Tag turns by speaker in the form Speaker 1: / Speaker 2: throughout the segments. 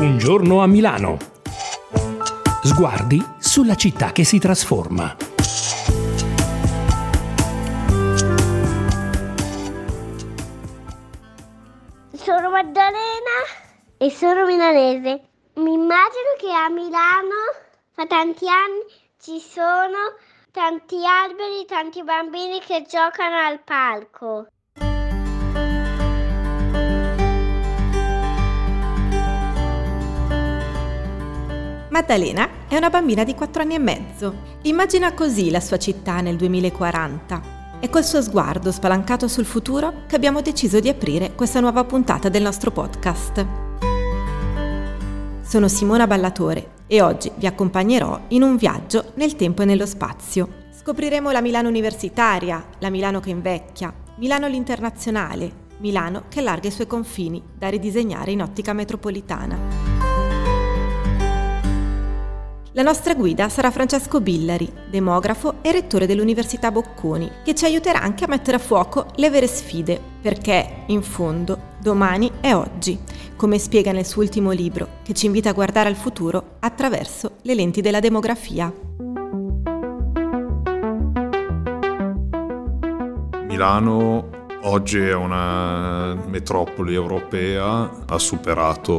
Speaker 1: Un giorno a Milano. Sguardi sulla città che si trasforma.
Speaker 2: Sono Maddalena e sono milanese. Mi immagino che a Milano fa tanti anni ci sono tanti alberi, tanti bambini che giocano al palco.
Speaker 3: Maddalena è una bambina di 4 anni e mezzo. Immagina così la sua città nel 2040. È col suo sguardo spalancato sul futuro che abbiamo deciso di aprire questa nuova puntata del nostro podcast. Sono Simona Ballatore e oggi vi accompagnerò in un viaggio nel tempo e nello spazio. Scopriremo la Milano universitaria, la Milano che invecchia, Milano l'internazionale, Milano che allarga i suoi confini da ridisegnare in ottica metropolitana. La nostra guida sarà Francesco Billari, demografo e rettore dell'Università Bocconi, che ci aiuterà anche a mettere a fuoco le vere sfide, perché, in fondo, domani è oggi, come spiega nel suo ultimo libro, che ci invita a guardare al futuro attraverso le lenti della demografia.
Speaker 4: Milano Oggi è una metropoli europea, ha superato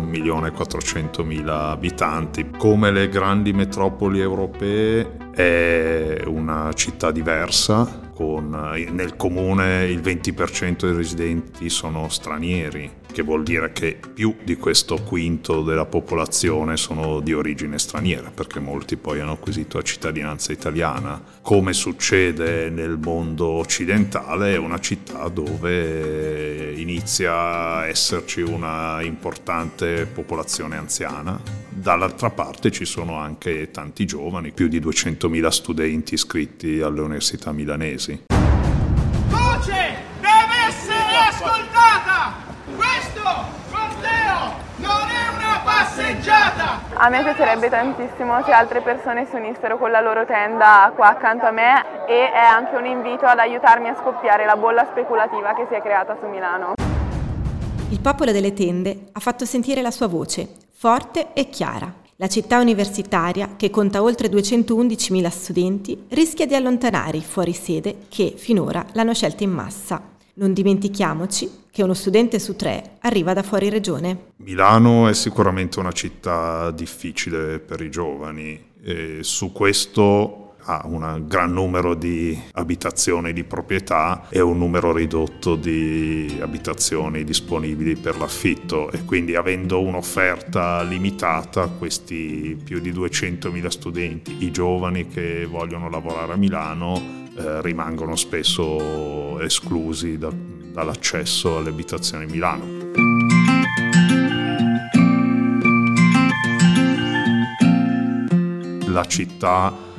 Speaker 4: 1.400.000 abitanti. Come le grandi metropoli europee è una città diversa, con nel comune il 20% dei residenti sono stranieri che vuol dire che più di questo quinto della popolazione sono di origine straniera, perché molti poi hanno acquisito la cittadinanza italiana. Come succede nel mondo occidentale, è una città dove inizia a esserci una importante popolazione anziana. Dall'altra parte ci sono anche tanti giovani, più di 200.000 studenti iscritti alle università milanesi.
Speaker 5: Voce deve essere ascoltata! Questo corteo non è una passeggiata!
Speaker 6: A me piacerebbe tantissimo se altre persone si unissero con la loro tenda qua accanto a me e è anche un invito ad aiutarmi a scoppiare la bolla speculativa che si è creata su Milano.
Speaker 3: Il popolo delle tende ha fatto sentire la sua voce, forte e chiara. La città universitaria, che conta oltre 211.000 studenti, rischia di allontanare i fuorisede che finora l'hanno scelta in massa. Non dimentichiamoci che uno studente su tre arriva da fuori regione.
Speaker 4: Milano è sicuramente una città difficile per i giovani e su questo ha un gran numero di abitazioni di proprietà e un numero ridotto di abitazioni disponibili per l'affitto e quindi avendo un'offerta limitata questi più di 200.000 studenti, i giovani che vogliono lavorare a Milano eh, rimangono spesso esclusi da, dall'accesso alle abitazioni di Milano. La città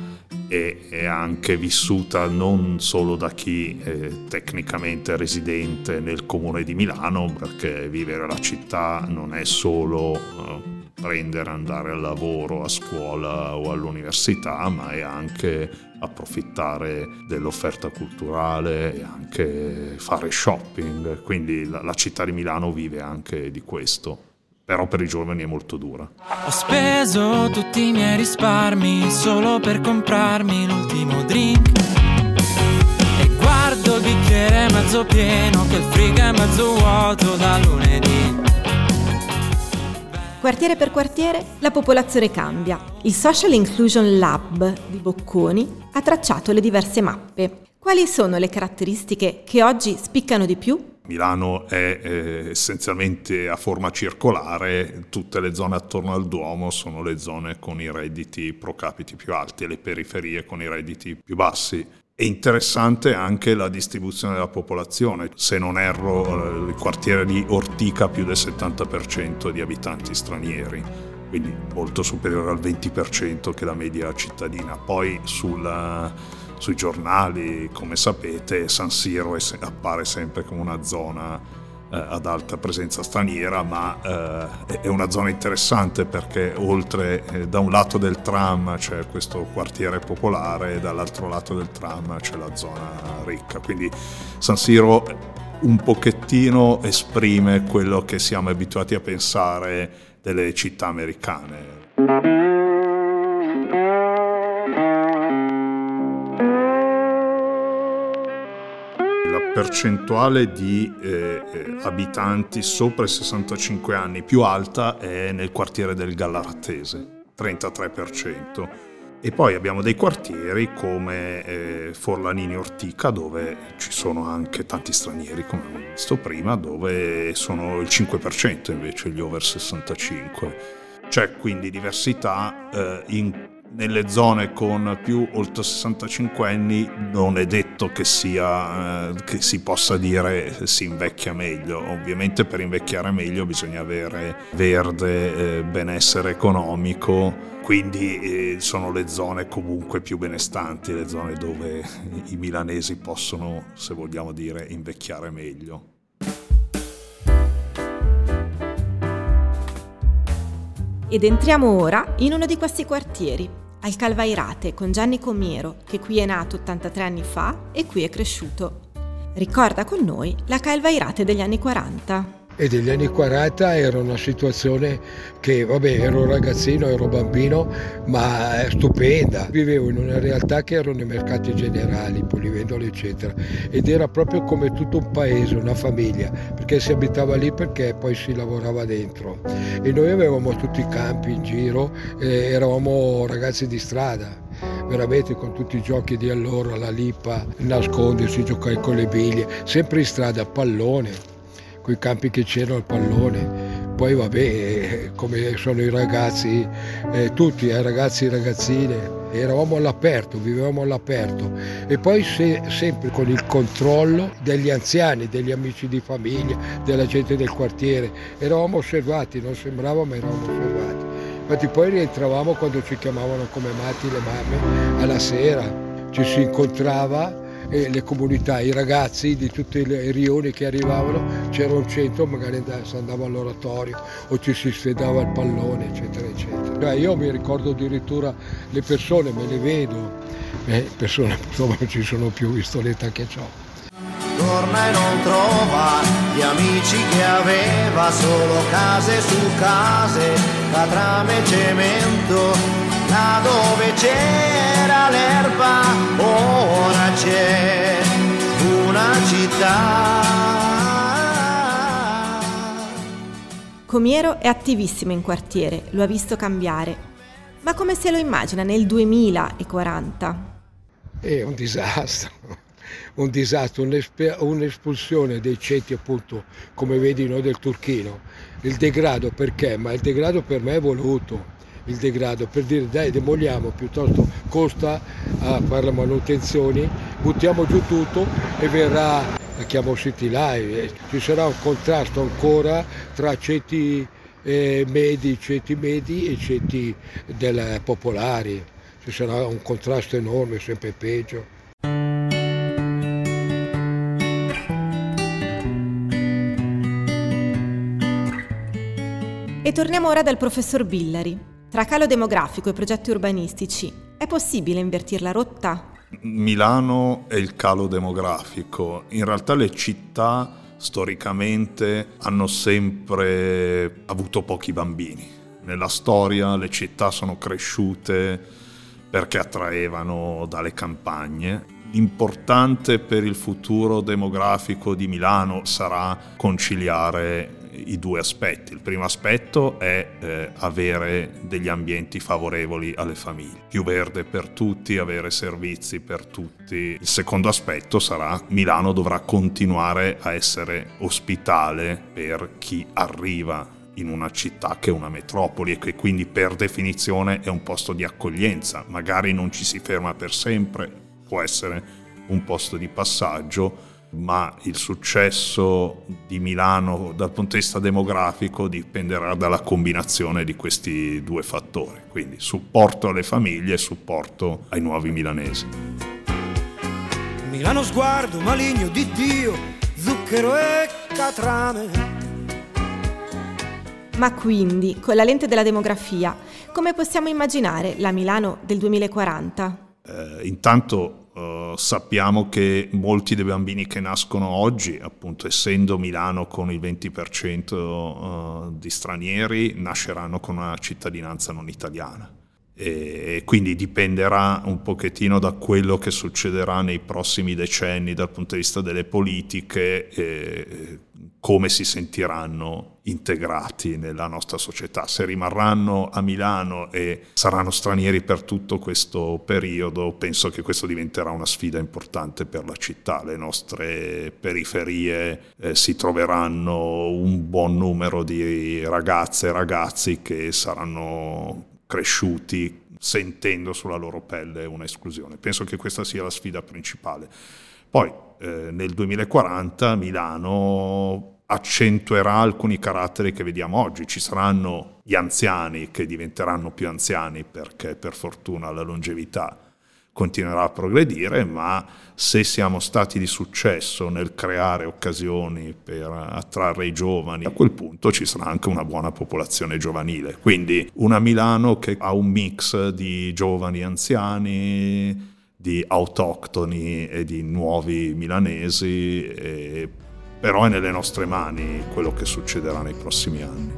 Speaker 4: è, è, anche vissuta non solo da chi è tecnicamente residente nel comune di Milano, perché vivere la città non è solo eh, prendere, andare al lavoro, a scuola o all'università, ma è anche approfittare dell'offerta culturale e anche fare shopping. Quindi la, la città di Milano vive anche di questo però per i giovani è molto dura.
Speaker 7: Ho speso tutti i miei risparmi solo per comprarmi l'ultimo drink. E guardo il bicchiere mezzo pieno, che il frigo è mezzo vuoto da lunedì.
Speaker 3: Quartiere per quartiere la popolazione cambia. Il Social Inclusion Lab di Bocconi ha tracciato le diverse mappe. Quali sono le caratteristiche che oggi spiccano di più?
Speaker 4: Milano è eh, essenzialmente a forma circolare, tutte le zone attorno al Duomo sono le zone con i redditi pro capite più alti e le periferie con i redditi più bassi. È interessante anche la distribuzione della popolazione. Se non erro, eh, il quartiere di Ortica ha più del 70% di abitanti stranieri, quindi molto superiore al 20% che la media cittadina. Poi sulla, sui giornali, come sapete, San Siro appare sempre come una zona eh, ad alta presenza straniera, ma eh, è una zona interessante perché oltre eh, da un lato del tram c'è questo quartiere popolare e dall'altro lato del tram c'è la zona ricca. Quindi San Siro un pochettino esprime quello che siamo abituati a pensare delle città americane. La percentuale di eh, eh, abitanti sopra i 65 anni più alta è nel quartiere del Gallaratese, 33%. E poi abbiamo dei quartieri come eh, Forlanini Ortica dove ci sono anche tanti stranieri, come abbiamo visto prima, dove sono il 5% invece gli over 65. C'è quindi diversità eh, in nelle zone con più oltre 65 anni non è detto che, sia, eh, che si possa dire si invecchia meglio. Ovviamente per invecchiare meglio bisogna avere verde, eh, benessere economico, quindi eh, sono le zone comunque più benestanti, le zone dove i milanesi possono, se vogliamo dire, invecchiare meglio.
Speaker 3: Ed entriamo ora in uno di questi quartieri, al Calvairate con Gianni Comiero, che qui è nato 83 anni fa e qui è cresciuto. Ricorda con noi la Calvairate degli anni 40
Speaker 8: e degli anni 40 era una situazione che, vabbè, ero ragazzino, ero bambino, ma stupenda. Vivevo in una realtà che erano i mercati generali, Polivendolo, eccetera, ed era proprio come tutto un paese, una famiglia, perché si abitava lì perché poi si lavorava dentro. E noi avevamo tutti i campi in giro, eravamo ragazzi di strada, veramente con tutti i giochi di allora, la lippa, nascondersi, giocare con le biglie, sempre in strada, pallone quei campi che c'erano al pallone. Poi vabbè, come sono i ragazzi, eh, tutti, eh, ragazzi e ragazzine, eravamo all'aperto, vivevamo all'aperto e poi se, sempre con il controllo degli anziani, degli amici di famiglia, della gente del quartiere. Eravamo osservati, non sembrava ma eravamo osservati. Infatti poi rientravamo quando ci chiamavano come matti le mamme alla sera, ci si incontrava e le comunità, i ragazzi di tutti i rioni che arrivavano, c'era un centro, magari si andava all'oratorio o ci si sfidava al pallone, eccetera, eccetera. Io mi ricordo addirittura le persone, me le vedo, eh, persone purtroppo non ci sono più, visto l'età che ho.
Speaker 9: Torna e non trova gli amici che aveva, solo case su case, catrame e cemento là dove c'era l'erba, ora c'è città.
Speaker 3: Comiero è attivissimo in quartiere, lo ha visto cambiare. Ma come se lo immagina nel 2040?
Speaker 8: È un disastro, un disastro, un'espulsione dei ceti appunto, come vedi noi del Turchino. Il degrado perché? Ma il degrado per me è voluto il degrado per dire dai demoliamo piuttosto costa a fare le manutenzioni buttiamo giù tutto e verrà chiamo city life ci sarà un contrasto ancora tra ceti eh, medi ceti medi e ceti del, popolari. Ci sarà un contrasto enorme sempre peggio.
Speaker 3: E torniamo ora dal professor Billari, tra calo demografico e progetti urbanistici, è possibile invertire la rotta?
Speaker 4: Milano è il calo demografico. In realtà le città storicamente hanno sempre avuto pochi bambini. Nella storia le città sono cresciute perché attraevano dalle campagne. L'importante per il futuro demografico di Milano sarà conciliare i due aspetti. Il primo aspetto è eh, avere degli ambienti favorevoli alle famiglie, più verde per tutti, avere servizi per tutti. Il secondo aspetto sarà Milano dovrà continuare a essere ospitale per chi arriva in una città che è una metropoli e che quindi per definizione è un posto di accoglienza. Magari non ci si ferma per sempre, può essere un posto di passaggio, ma il successo di Milano dal punto di vista demografico dipenderà dalla combinazione di questi due fattori, quindi supporto alle famiglie e supporto ai nuovi milanesi.
Speaker 10: Milano sguardo maligno di Dio, zucchero e catrame.
Speaker 3: Ma quindi, con la lente della demografia, come possiamo immaginare la Milano del 2040?
Speaker 4: Eh, intanto sappiamo che molti dei bambini che nascono oggi, appunto essendo Milano con il 20% uh, di stranieri, nasceranno con una cittadinanza non italiana e quindi dipenderà un pochettino da quello che succederà nei prossimi decenni dal punto di vista delle politiche e come si sentiranno integrati nella nostra società. Se rimarranno a Milano e saranno stranieri per tutto questo periodo, penso che questo diventerà una sfida importante per la città. Le nostre periferie eh, si troveranno un buon numero di ragazze e ragazzi che saranno cresciuti sentendo sulla loro pelle un'esclusione. Penso che questa sia la sfida principale. Poi eh, nel 2040 Milano accentuerà alcuni caratteri che vediamo oggi. Ci saranno gli anziani che diventeranno più anziani perché per fortuna la longevità continuerà a progredire, ma se siamo stati di successo nel creare occasioni per attrarre i giovani, a quel punto ci sarà anche una buona popolazione giovanile. Quindi una Milano che ha un mix di giovani anziani, di autoctoni e di nuovi milanesi, e però è nelle nostre mani quello che succederà nei prossimi anni.